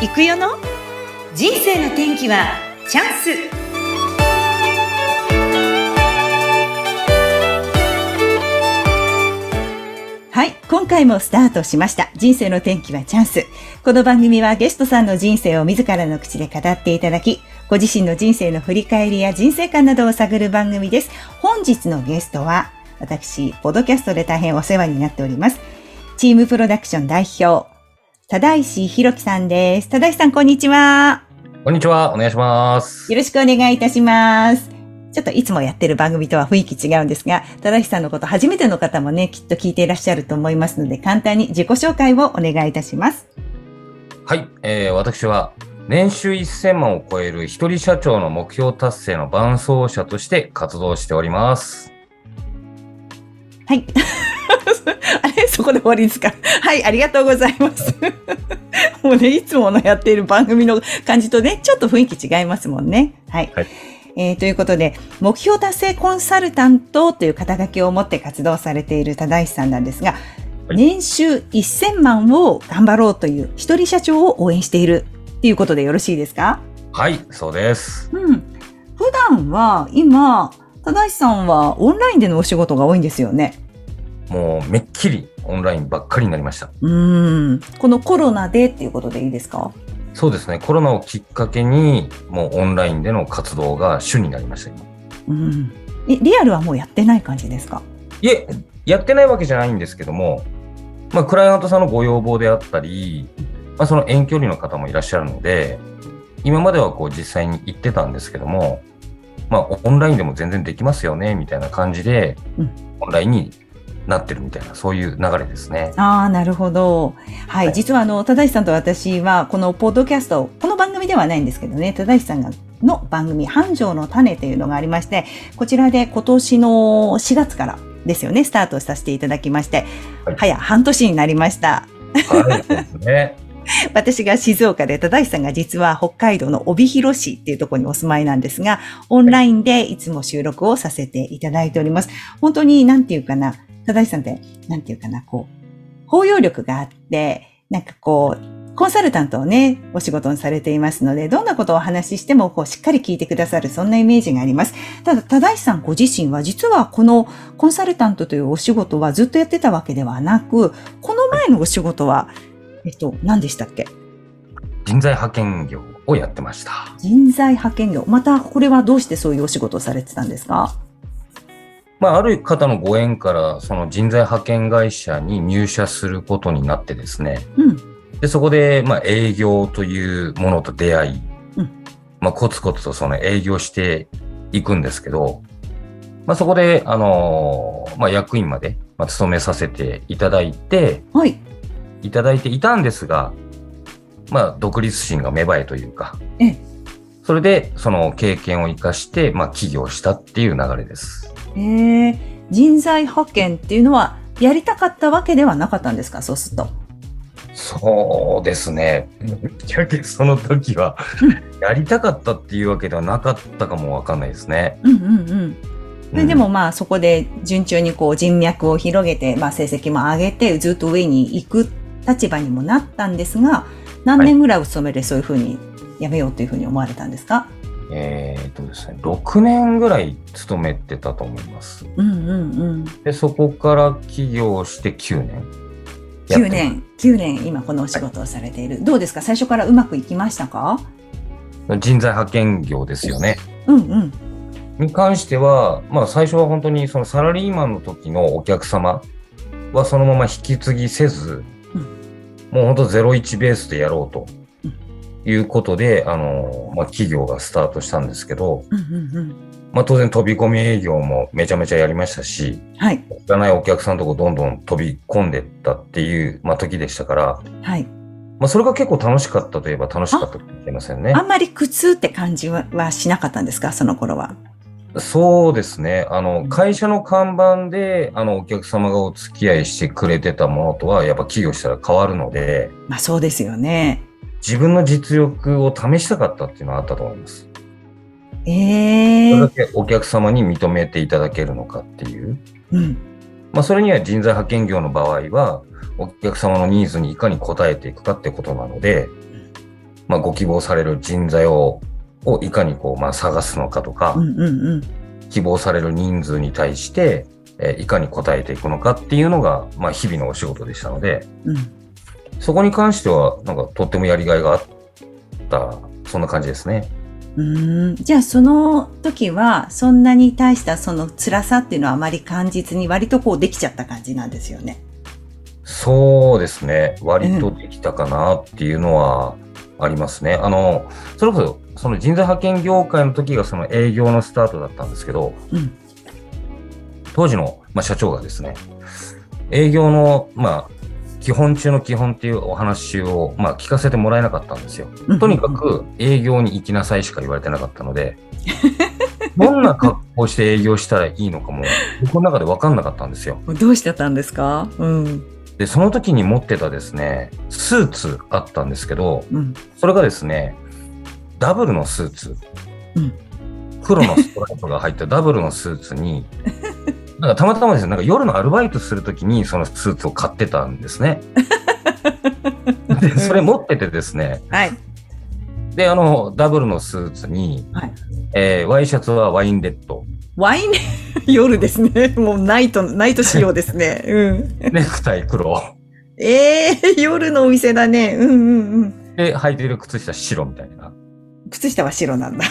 行くよの？人生の天気はチャンス。はい今回もスタートしました。人生の天気はチャンス。この番組はゲストさんの人生を自らの口で語っていただきご自身の人生の振り返りや人生観などを探る番組です。本日のゲストは私ポドキャストで大変お世話になっております。チームプロダクション代表多石弘樹さんです。多石さん、こんにちは。こんにちは。お願いします。よろしくお願いいたします。ちょっといつもやってる番組とは雰囲気違うんですが、多石さんのこと初めての方もね、きっと聞いていらっしゃると思いますので、簡単に自己紹介をお願いいたします。はい、えー、私は年収1000万を超える一人社長の目標達成の伴走者として活動しております。はい。あれ？そこで終わりですか？はい、ありがとうございます。もうね、いつものやっている番組の感じとね、ちょっと雰囲気違いますもんね。はい。はい、えー、ということで、目標達成コンサルタントという肩書きを持って活動されている忠石さんなんですが、年収1000万を頑張ろうという一人社長を応援しているっていうことでよろしいですか？はい、そうです。うん。普段は今、忠石さんはオンラインでのお仕事が多いんですよね。もうめっきりオンラインばっかりになりました。うん。このコロナでっていうことでいいですか？そうですね。コロナをきっかけに、もうオンラインでの活動が主になりました、今。うん。え、リアルはもうやってない感じですか？いえ、やってないわけじゃないんですけども、まあ、クライアントさんのご要望であったり、まあ、その遠距離の方もいらっしゃるので、今まではこう実際に行ってたんですけども、まあ、オンラインでも全然できますよね、みたいな感じで、うん、オンラインになってるみたいな、そういう流れですね。ああ、なるほど。はい。はい、実は、あの、正しさんと私は、このポッドキャスト、この番組ではないんですけどね、正しさんがの番組、繁盛の種というのがありまして、こちらで今年の4月からですよね、スタートさせていただきまして、はい、早半年になりました。はい、そうですね。私が静岡で、正しさんが実は北海道の帯広市っていうところにお住まいなんですが、オンラインでいつも収録をさせていただいております。本当に、なんていうかな、正しさんって、なんていうかな、こう、包容力があって、なんかこう、コンサルタントをね、お仕事にされていますので、どんなことをお話ししても、こう、しっかり聞いてくださる、そんなイメージがあります。ただ、正しさんご自身は、実はこのコンサルタントというお仕事はずっとやってたわけではなく、この前のお仕事は、えっと、何でしたっけ？人材派遣業をやってました。人材派遣業。また、これはどうしてそういうお仕事をされてたんですか？まあ、ある方のご縁から、その人材派遣会社に入社することになってですね、うん、でそこで、まあ、営業というものと出会い、うん、まあ、コツコツとその営業していくんですけど、まあ、そこで、あのー、まあ、役員まで、まあ、勤めさせていただいて、はい。いただいていたんですが、まあ、独立心が芽生えというか、えそれで、その経験を生かして、まあ、起業したっていう流れです。えー、人材派遣っていうのはやりたかったわけではなかったんですか？そうすると。そうですね。その時はやりたかったっていうわけではなかったかもわかんないですね。うんうんうんででもまあそこで順調にこう人脈を広げて、まあ成績も上げてずっと上に行く立場にもなったんですが、何年ぐらいお勤めでそういうふうにやめようというふうに思われたんですか？えっ、ー、とですね、6年ぐらい勤めてたと思います。うんうんうん。で、そこから起業して9年。9年、9年今このお仕事をされている。はい、どうですか？最初からうまくいきましたか？人材派遣業ですよね。うんうん。に関しては、まあ最初は本当にそのサラリーマンの時のお客様はそのまま引き継ぎせず、うん、もう本当01ベースでやろうと。いうことで、あの、まあ、企業がスタートしたんですけど、うんうんうん、まあ、当然飛び込み営業もめちゃめちゃやりましたし、はい。知らないお客さんとこどんどん飛び込んでったっていう、まあ、時でしたから、はい。まあ、それが結構楽しかったといえば楽しかったかもしれませんね。あんまり苦痛って感じはしなかったんですか、その頃は。そうですね。あの、会社の看板で、あの、お客様がお付き合いしてくれてたものとは、やっぱ企業したら変わるので。まあそうですよね。自分の実力を試したかったっていうのはあったと思います。ええー。それだけお客様に認めていただけるのかっていう。うん。まあ、それには人材派遣業の場合は、お客様のニーズにいかに応えていくかってことなので、まあ、ご希望される人材ををいかにこう、まあ、探すのかとか、うんうんうん、希望される人数に対して、えー、いかに応えていくのかっていうのが、まあ、日々のお仕事でしたので、うん、そこに関しては、なんかとってもやりがいがあった、そんな感じですね。うんじゃあその時はそんなに対したその辛さっていうのはあまり感じずに割とこうできちゃった感じなんですよね。そうですね。割とできたかなっていうのはありますね。うん、あの、それこそその人材派遣業界の時がその営業のスタートだったんですけど、うん、当時の、まあ、社長がですね、営業の、まあ、基本中の基本っていうお話を、まあ、聞かせてもらえなかったんですよ。とにかく営業に行きなさいしか言われてなかったので、どんな格好して営業したらいいのかも、僕の中で分かんなかったんですよ。どうしてたんですか？うん。で、その時に持ってたですね、スーツあったんですけど、うん、それがですね、ダブルのスーツ、うん、黒のストライプが入ったダブルのスーツに、なんかたまたまですね、なんか夜のアルバイトするときにそのスーツを買ってたんですね。で、それ持っててですね、はい。で、あの、ダブルのスーツに、はい、えー、ワイシャツはワインレッド。ワイン？夜ですね。もうナイト、ナイト仕様ですね。うん。ネクタイ黒。ええー、夜のお店だね。うんうんうん。で、履いてる靴下白みたいな。靴下は白なんだ。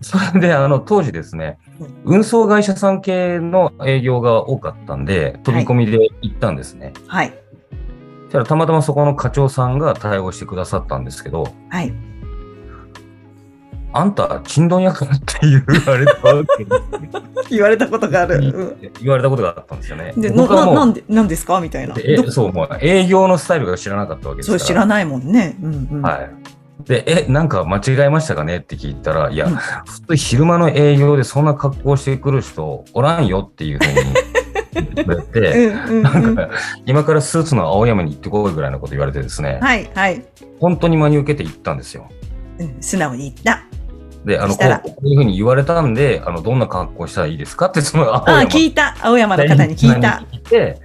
それで、あの、当時ですね、運送会社さん系の営業が多かったんで、飛び込みで行ったんですね。はい。そしたらたまたまそこの課長さんが対応してくださったんですけど、はい。あんた、ちんどん役って言われたわけ言われたことがある、うん、言われたことがあったんですよね。で、な、なんで、なんですか？みたいな。え、そう、もう営業のスタイルが知らなかったわけですから。そう、知らないもんね。うんうん、はい。で、え、なんか間違えましたかね？って聞いたら、いや、普通昼間の営業でそんな格好してくる人おらんよっていうふうに言て、なんか、今からスーツの青山に行ってこいぐらいのこと言われてですね、はい、はい。本当に真に受けて行ったんですよ。うん、素直に言った。で、あの、こういうふうに言われたんで、あの、どんな格好したらいいですかって、その青山。あ、聞いた。青山の方に聞いた。聞いて、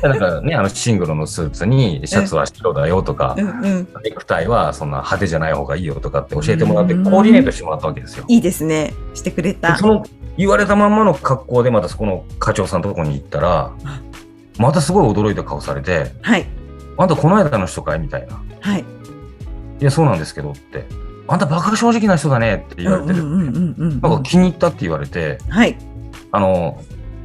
なんかね、あの、シングルのスーツに、シャツは白だよとか、うんうん、ネクタイはそんな派手じゃない方がいいよとかって教えてもらって、コーディネートしてもらったわけですよ。いいですね。してくれた。その、言われたまんまの格好で、またそこの課長さんのとこに行ったら、またすごい驚いた顔されて、はい。あんたこの間の人かい？みたいな。はい。いや、そうなんですけどって。あんたバカ正直な人だねって言われてる。なんか気に入ったって言われて、はい。あの、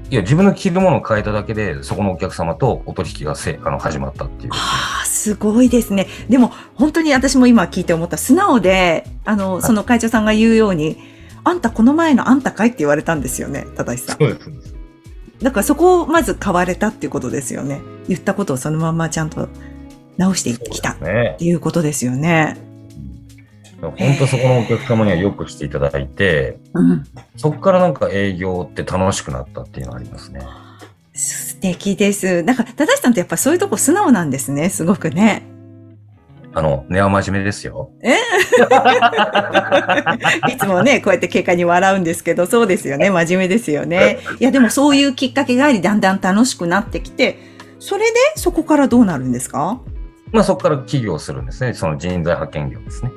いや、自分の着るものを変えただけで、そこのお客様とお取引がせあの始まったっていう、ああ、すごいですね。でも、本当に私も今聞いて思った、素直で、あの、その会長さんが言うように、あんたこの前のあんたかい？って言われたんですよね、正さん。そうです。だからそこをまず買われたっていうことですよね。言ったことをそのままちゃんと直してきたっていうことですよね。本当そこのお客様にはよくしていただいて、うん、そこからなんか営業って楽しくなったっていうのありますね。素敵です。なんか、正しさんってやっぱそういうとこ素直なんですね、すごくね。あの、根は真面目ですよ。え？いつもね、こうやって結果に笑うんですけど、そうですよね、真面目ですよね。いや、でもそういうきっかけがあり、だんだん楽しくなってきて、それでそこからどうなるんですか？まあそこから起業するんですね。その人材派遣業ですね。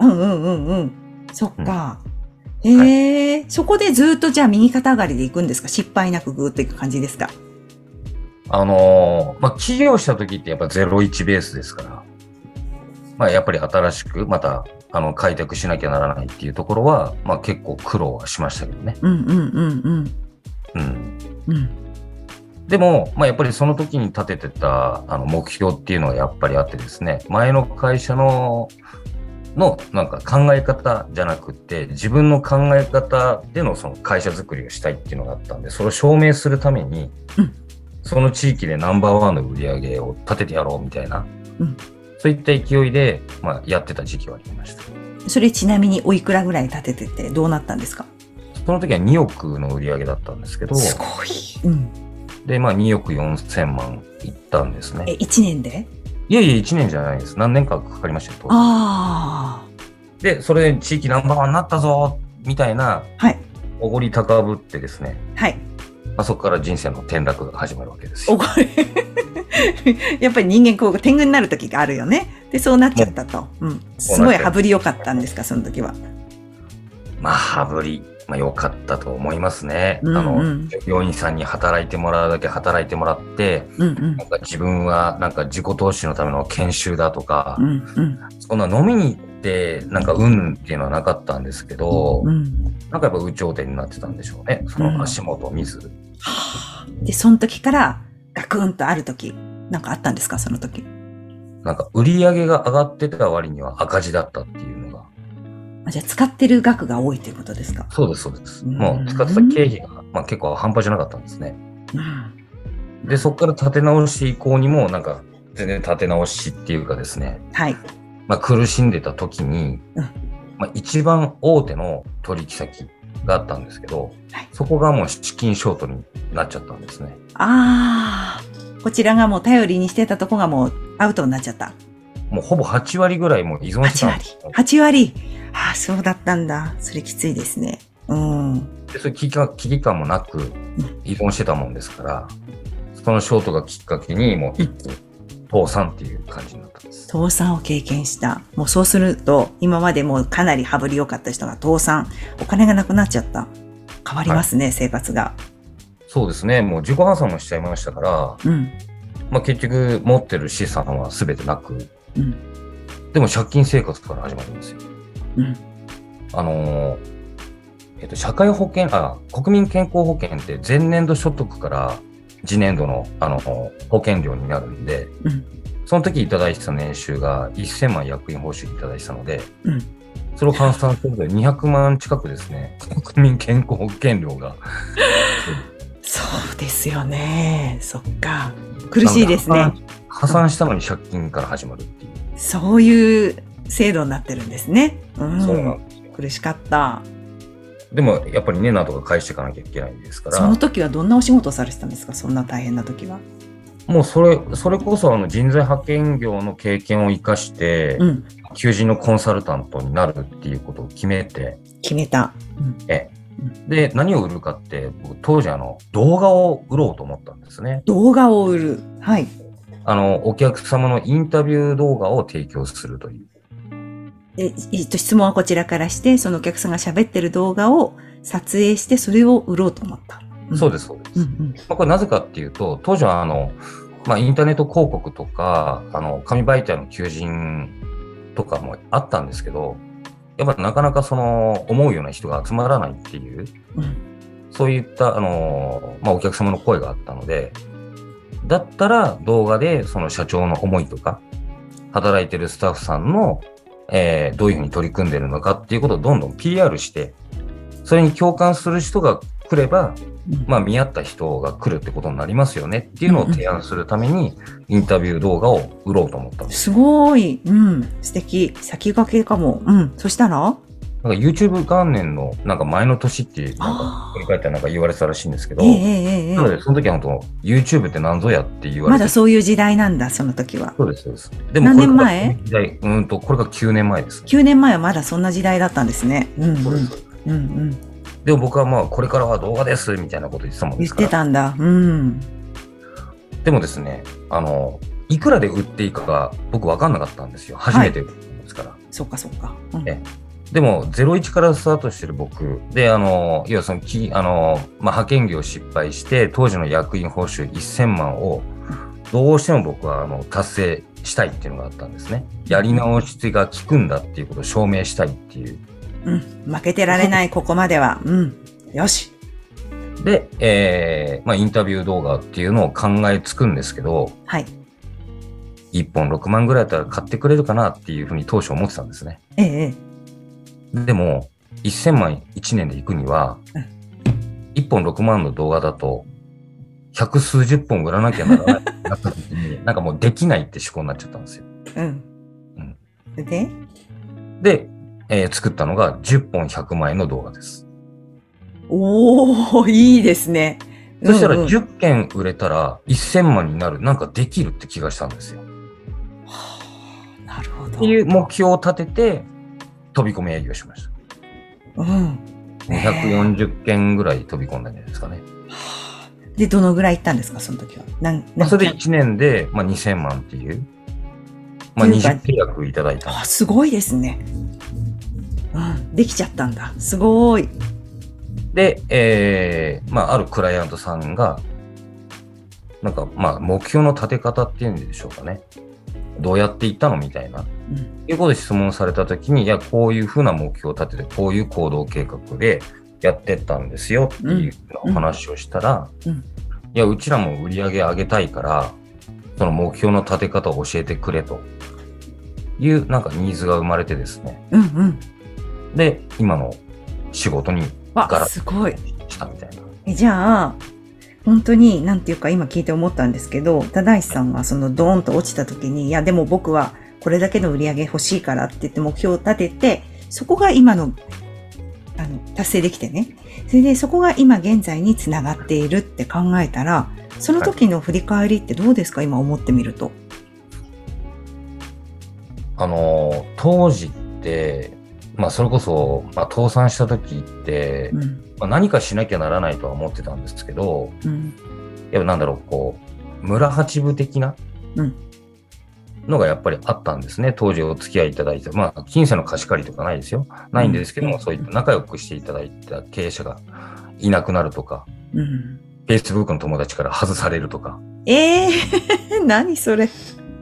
うんうんうんうん。そっか。うん、ええーはい、そこでずっとじゃあ右肩上がりでいくんですか？失敗なくぐーっといく感じですか？あのー、まあ、起業した時ってやっぱ01ベースですから、まあ、やっぱり新しくまた、あの、開拓しなきゃならないっていうところは、まあ、結構苦労はしましたけどね。うんうんうんうん。うん。うん。でも、まあ、やっぱりその時に立ててたあの目標っていうのはやっぱりあってですね、前の会社ののなんか考え方じゃなくて自分の考え方でのその会社づくりをしたいっていうのがあったんでそれを証明するために、うん、その地域でナンバーワンの売り上げを立ててやろうみたいな、うん、そういった勢いで、まあ、やってた時期はありました。それちなみにおいくらぐらい立てててどうなったんですか？その時は2億の売り上げだったんですけどすごい、うん、でまあ2億4千万いったんですね。え1年で？いえいえ、1年じゃないです。何年かかかりましたよ、ああ。で、それで地域ナンバーワンになったぞ、みたいな、はい。おごり高ぶってですね。はい。まあ、そこから人生の転落が始まるわけですよ。おごり やっぱり人間こう天狗になる時があるよね。で、そうなっちゃったと。うん。すごい羽振り良かったんですか、その時は。まあ、羽振り。まあ、良かったと思いますね。うんうん、あの、従業員さんに働いてもらうだけ働いてもらって、うんうん、なんか自分はなんか自己投資のための研修だとか、うんうん、そんな飲みに行って、なんか運っていうのはなかったんですけど、うん、なんかやっぱ有頂天になってたんでしょうね。その足元を見ず。うん、で、その時からガクンとある時、なんかあったんですか、その時。なんか売り上げが上がってた割には赤字だったっていうのが。じゃあ使ってる額が多いということですか？そうです、そうです。もう使ってた経費が、まあ、結構半端じゃなかったんですね。うん、で、そこから立て直し以降にも、なんか全然立て直しっていうかですね。はい。まあ、苦しんでた時に、うん、まあ、一番大手の取引先があったんですけど、はい、そこがもう資金ショートになっちゃったんですね。ああ、こちらがもう頼りにしてたとこがもうアウトになっちゃった。もうほぼ8割ぐらいも依存してたんです8割。8割。ああ、そうだったんだ。それきついですね。うん。で、そういう危機感もなく依存してたもんですから、そのショートがきっかけにもう一気に倒産っていう感じになったんです。倒産を経験した。もうそうすると、今までもかなり羽振り良かった人が倒産、お金がなくなっちゃった。変わりますね、はい、生活が。そうですね。もう自己破産もしちゃいましたから、うん、まあ結局持ってる資産は全てなく、うん、でも借金生活から始まるんですよ。うん、あのえっと、社会保険、あ、国民健康保険って前年度所得から次年度のあの保険料になるんで、うん、その時いただいてた年収が1000万役員報酬いただいてたので、うん、それを換算すると200万近くですね、国民健康保険料が。そうですよね。そっか。苦しいですね。破産したのに借金から始まるっていう。そういう制度になってるんですね。うん、そうなんですよ。苦しかった。でもやっぱりね、なんとか返していかなきゃいけないんですから。その時はどんなお仕事をされてたんですか？そんな大変な時は。もうそれ、それこそあの人材派遣業の経験を生かして、うん、求人のコンサルタントになるっていうことを決めて。決めた。うん、えで、何を売るかって、当時あの、動画を売ろうと思ったんですね。動画を売る。はい。あの、お客様のインタビュー動画を提供するという。え、えっと、質問はこちらからして、そのお客さんが喋ってる動画を撮影して、それを売ろうと思った。うん、そうです、そうです。うんうんまあ、これなぜかっていうと、当時はあの、まあ、インターネット広告とか、あの、紙媒体の求人とかもあったんですけど、やっぱなかなかその、思うような人が集まらないっていう、うん、そういった、あの、まあ、お客様の声があったので、だったら動画でその社長の思いとか、働いてるスタッフさんのえー、どういうふうに取り組んでるのかっていうことをどんどん PR して、それに共感する人が来れば、まあ見合った人が来るってことになりますよねっていうのを提案するために、インタビュー動画を売ろうと思ったんです。すごい。うん。素敵。先駆けかも。うん。そしたら？なんか YouTube 元年のなんか前の年ってなんか振り返ったらなんか言われてたらしいんですけど、えーえー、なのでその時は本当 YouTube って何ぞやって言われてまだそういう時代なんだ、その時は。そうです、そうです。でも何年前？時代うんと、これが9年前です、ね。9年前はまだそんな時代だったんですね。うん、うん、そうです。うんうん。でも僕はまあこれからは動画ですみたいなこと言ってたもんですから。言ってたんだ。うん。でもですね、あの、いくらで売っていいかが僕分かんなかったんですよ。初めてですから。はい、そっかそっか。うん、でも、01からスタートしてる僕、で、あの、要はその、きあの、まあ、派遣業失敗して、当時の役員報酬1000万を、どうしても僕は、あの、達成したいっていうのがあったんですね。やり直しが効くんだっていうことを証明したいっていう。うん、負けてられない、ここまでは。うん、よし。で、えー、まあ、インタビュー動画っていうのを考えつくんですけど、はい。1本6万ぐらいだったら買ってくれるかなっていうふうに当初思ってたんですね。ええ。でも、1000万1年で行くには、1本6万の動画だと、百数十本売らなきゃならないなった時に、なんかもうできないって思考になっちゃったんですよ。うん。うん、でで、えー、作ったのが10本100万円の動画です。おー、いいですね。そしたら10件売れたら1000万になる、なんかできるって気がしたんですよ。はあ、なるほど。っていう目標を立てて、飛び込み営業しました。うん。240件ぐらい飛び込んだんじゃないですかね。で、どのぐらい行ったんですか、その時は？なんまあ、それで1年で、まあ、2000万っていう、まあ、20契約いただいた。あ、すごいですね。うん、できちゃったんだ。すごい。で、えー、まあ、あるクライアントさんが、なんか、まあ、目標の立て方っていうんでしょうかね。どうやっていったのみたいな。うん、いうことで質問されたときに、いや、こういうふうな目標を立てて、こういう行動計画でやってったんですよっていうお話をしたら、うんうん、いや、うちらも売り上げ上げたいから、その目標の立て方を教えてくれというなんかニーズが生まれてですね。うんうん、で、今の仕事にガラッすごいしたみたいな。えじゃあ、本当に、なんていうか今聞いて思ったんですけど、忠石さんがそのドーンと落ちた時に、いや、でも僕はこれだけの売り上げ欲しいからって言って目標を立てて、そこが今の、あの、達成できてね。それでそこが今現在につながっているって考えたら、その時の振り返りってどうですか？今思ってみると。あの、当時って、まあ、それこそ、まあ、倒産した時って、うん、まあ、何かしなきゃならないとは思ってたんですけど、うん、やっぱなんだろう、こう、村八部的なのがやっぱりあったんですね。当時お付き合いいただいて。まあ、金銭の貸し借りとかないですよ。ないんですけども、うん、そういった仲良くしていただいた経営者がいなくなるとか、うん、Facebook の友達から外されるとか。ええー、何それ。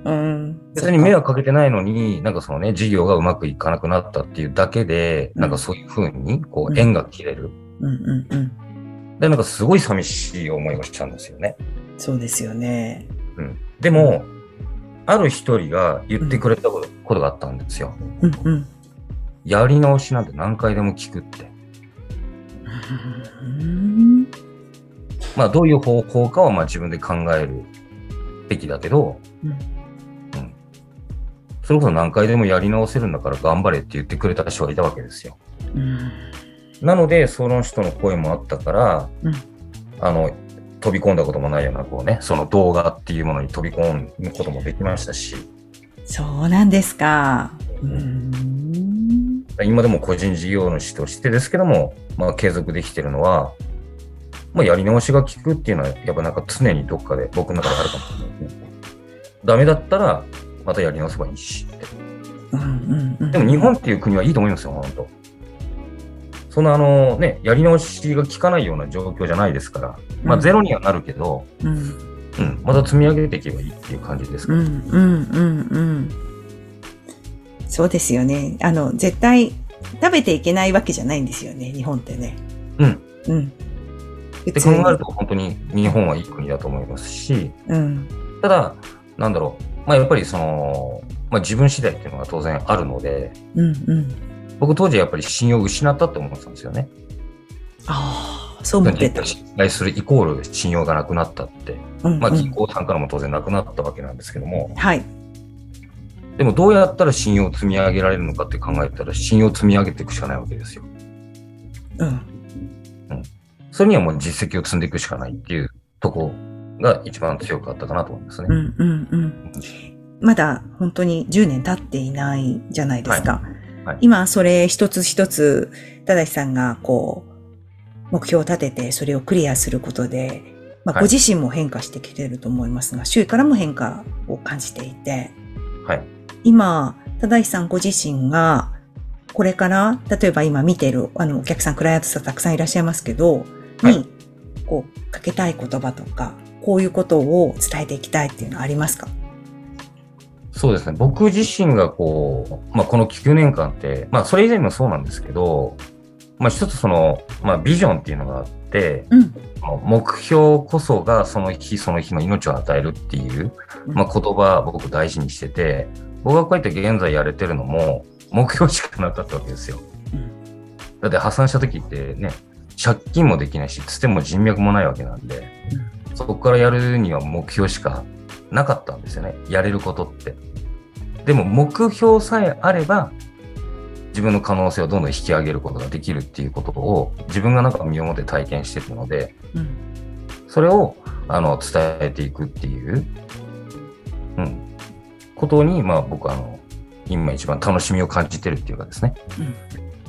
うん、別に迷惑かけてないのに、なんかそのね、事業がうまくいかなくなったっていうだけで、うん、なんかそういうふうに、こう、縁が切れる。うんうんうん。で、なんかすごい寂しい思いをしちゃうんですよね。そうですよね。うん。でも、ある一人が言ってくれたことがあったんですよ。うんうん。やり直しなんて何回でも聞くって。まあ、どういう方法かはまあ自分で考えるべきだけど、うんそれこそ何回でもやり直せるんだから頑張れって言ってくれた人がいたわけですよ。うん、なので、その人の声もあったから、うん、あの、飛び込んだこともないような、こうね、その動画っていうものに飛び込むこともできましたし。そうなんですか。うん今でも個人事業主としてですけども、まあ、継続できてるのは、まあ、やり直しが効くっていうのは、やっぱなんか常にどっかで僕の中であるかもしれないですね。ダメだったら、またやり直せばいいしって。うんうんうん、でも日本っていう国はいいと思いますよ、本当。そのあのね、やり直しが効かないような状況じゃないですから、まあゼロにはなるけど、うん、うん、また積み上げていけばいいっていう感じですか、ね、うんうんうんうん。そうですよね。あの、絶対食べていけないわけじゃないんですよね、日本ってね。うん。うん。って考えると本当に日本はいい国だと思いますし、うん、ただ、なんだろう、まあ、やっぱりその、まあ、自分次第っていうのが当然あるので、うんうん、僕当時やっぱり信用を失ったって思ってたんですよね。ああ、そう思ってた。信頼するイコール信用がなくなったって、うんうん、まあ銀行さんからも当然なくなったわけなんですけども、はい。でもどうやったら信用を積み上げられるのかって考えたら信用を積み上げていくしかないわけですよ。うん。うん。それにはもう実績を積んでいくしかないっていうとこが一番強かったかなと思いますね。うんうんうん。まだ本当に10年経っていないじゃないですか。はいはい、今それ一つ一つ、ただしさんがこう、目標を立ててそれをクリアすることで、まあ、ご自身も変化してきてると思いますが、周囲からも変化を感じていて、はい、今、ただしさんご自身が、これから、例えば今見てる、あの、お客さん、クライアントさんたくさんいらっしゃいますけど、に、こう、かけたい言葉とか、こういうことを伝えていきたいっていうのはありますか？そうですね。僕自身がこう、まあ、この9年間って、まあ、それ以前もそうなんですけど、まあ、一つその、まあ、ビジョンっていうのがあって、うん、目標こそがその日その日の命を与えるっていう、まあ、言葉僕大事にしてて、僕がこうやって現在やれてるのも、目標しかなかったわけですよ。うん、だって破産した時ってね、借金もできないし、つても人脈もないわけなんで、うんそこからやるには目標しかなかったんですよね。やれることって。でも目標さえあれば、自分の可能性をどんどん引き上げることができるっていうことを自分がなんか身をもって体験してるので、うん、それをあの伝えていくっていう、うん、ことに、まあ僕はあの、今一番楽しみを感じてるっていうかですね、うん、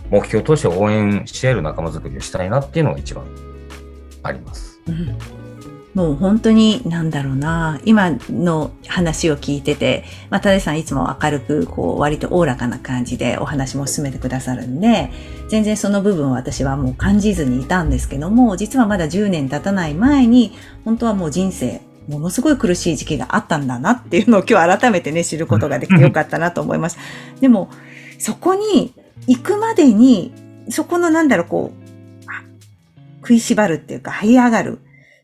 目標として応援し合える仲間づくりをしたいなっていうのが一番あります。うんもう本当に、なんだろうな、今の話を聞いてて、まあ、たださんいつも明るく、こう、割とおおらかな感じでお話も進めてくださるんで、全然その部分私はもう感じずにいたんですけども、実はまだ10年経たない前に、本当はもう人生、ものすごい苦しい時期があったんだなっていうのを今日改めてね、知ることができてよかったなと思います。でも、そこに行くまでに、そこのなんだろう、こう、食いしばるっていうか、這い上がる。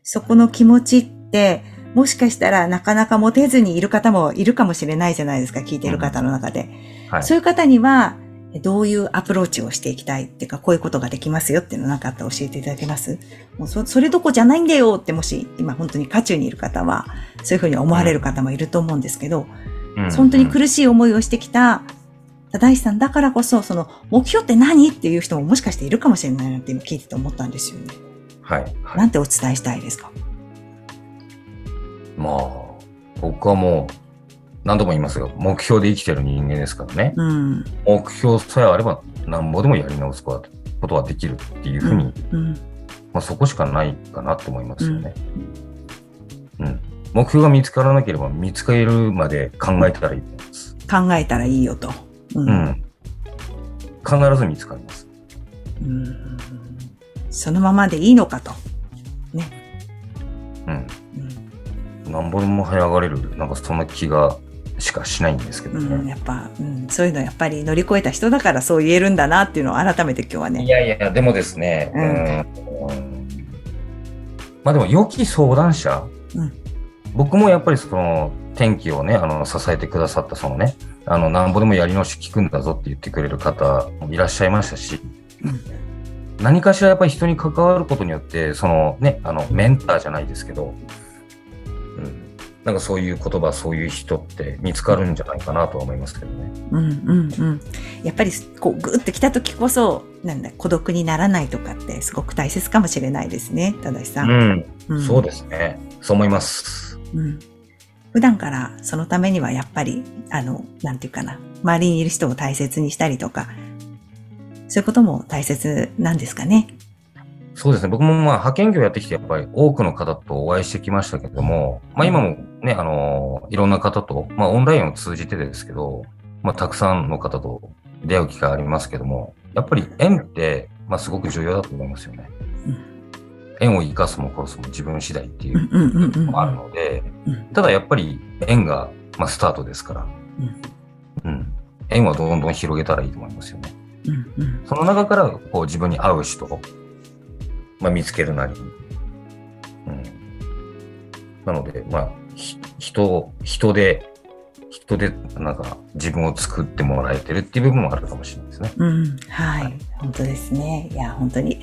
そこの気持ちって、もしかしたらなかなか持てずにいる方もいるかもしれないじゃないですか、聞いてる方の中で。はい、そういう方には、どういうアプローチをしていきたいっていうか、こういうことができますよっていうのなかったら教えていただけます？もうそそれどこじゃないんだよってもし今本当に渦中にいる方は、そういうふうに思われる方もいると思うんですけど、うん、本当に苦しい思いをしてきた忠石さんだからこそ、その目標って何？っていう人ももしかしているかもしれないなって今聞いてて思ったんですよね。はい。はい、なんてお伝えしたいですか？まあ、僕はもう、何度も言いますが、目標で生きてる人間ですからね。うん、目標さえあれば、なんぼでもやり直すことはできるっていうふうに、うん、まあ、そこしかないかなと思いますよね。うん。目標が見つからなければ、見つかるまで考えたらいいと思います。考えたらいいよと。うん。必ず見つかります。うんそのままでいいのかと。ね。うん。うん、なんぼでも早上がれる、なんかそんな気がしかしないんですけどね。うん、やっぱ、うん、そういうのやっぱり乗り越えた人だからそう言えるんだなっていうのを改めて今日はね。いやいや、でもですね、うん、うん、まあでも良き相談者、うん、僕もやっぱりその天気をね、あの、支えてくださったそのね、あの、なんぼでもやり直し聞くんだぞって言ってくれる方もいらっしゃいましたし、うん何かしらやっぱり人に関わることによって、そのね、あの、メンターじゃないですけど、うん、なんかそういう言葉、そういう人って見つかるんじゃないかなとは思いますけどね。うんうんうん。やっぱり、こう、ぐっと来た時こそ、なんだ、孤独にならないとかってすごく大切かもしれないですね、正さん。うん。うん、そうですね。そう思います。うん。普段からそのためにはやっぱり、あの、なんていうかな、周りにいる人を大切にしたりとか、そういうことも大切なんですかね。そうですね。僕もまあ派遣業やってきて、やっぱり多くの方とお会いしてきましたけども、まあ今もね、あの、いろんな方と、まあオンラインを通じてですけど、まあたくさんの方と出会う機会ありますけども、やっぱり縁って、まあすごく重要だと思いますよね。うん、縁を生かすも殺すも自分次第っていうのもあるので、ただやっぱり縁が、まあ、スタートですから、うん、うん、縁はどんどん広げたらいいと思いますよね。その中からこう自分に合う人を、まあ、見つけるなり、うん、なので、まあ、人、人で、人でなんか自分を作ってもらえてるっていう部分もあるかもしれないですね。うん、はい、はい、本当ですね。いや、本当に、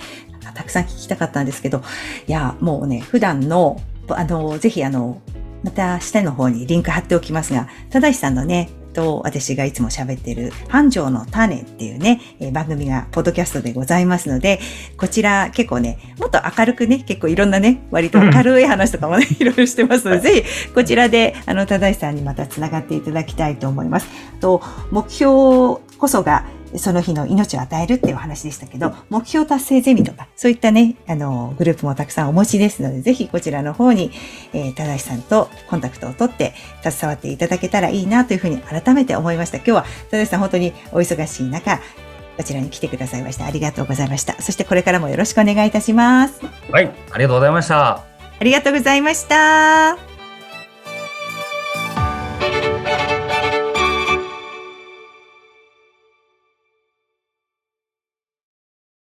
たくさん聞きたかったんですけど、いや、もうね、普段の、あの、ぜひあの、また下の方にリンク貼っておきますが、正さんのね、と私がいつも喋ってる繁盛の種っていうね、えー、番組がポッドキャストでございますので、こちら結構ね、もっと明るくね、結構いろんなね、割と軽い話とかもね、いろいろしてますので、ぜひこちらで、あの、正さんにまた繋がっていただきたいと思います。と、目標こそがその日の命を与えるっていうお話でしたけど、目標達成ゼミとか、そういったね、あの、グループもたくさんお持ちですので、ぜひこちらの方に、えー、正さんとコンタクトを取って携わっていただけたらいいなというふうに改めて思いました。今日は正さん本当にお忙しい中、こちらに来てくださいました。ありがとうございました。そしてこれからもよろしくお願いいたします。はい、ありがとうございました。ありがとうございました。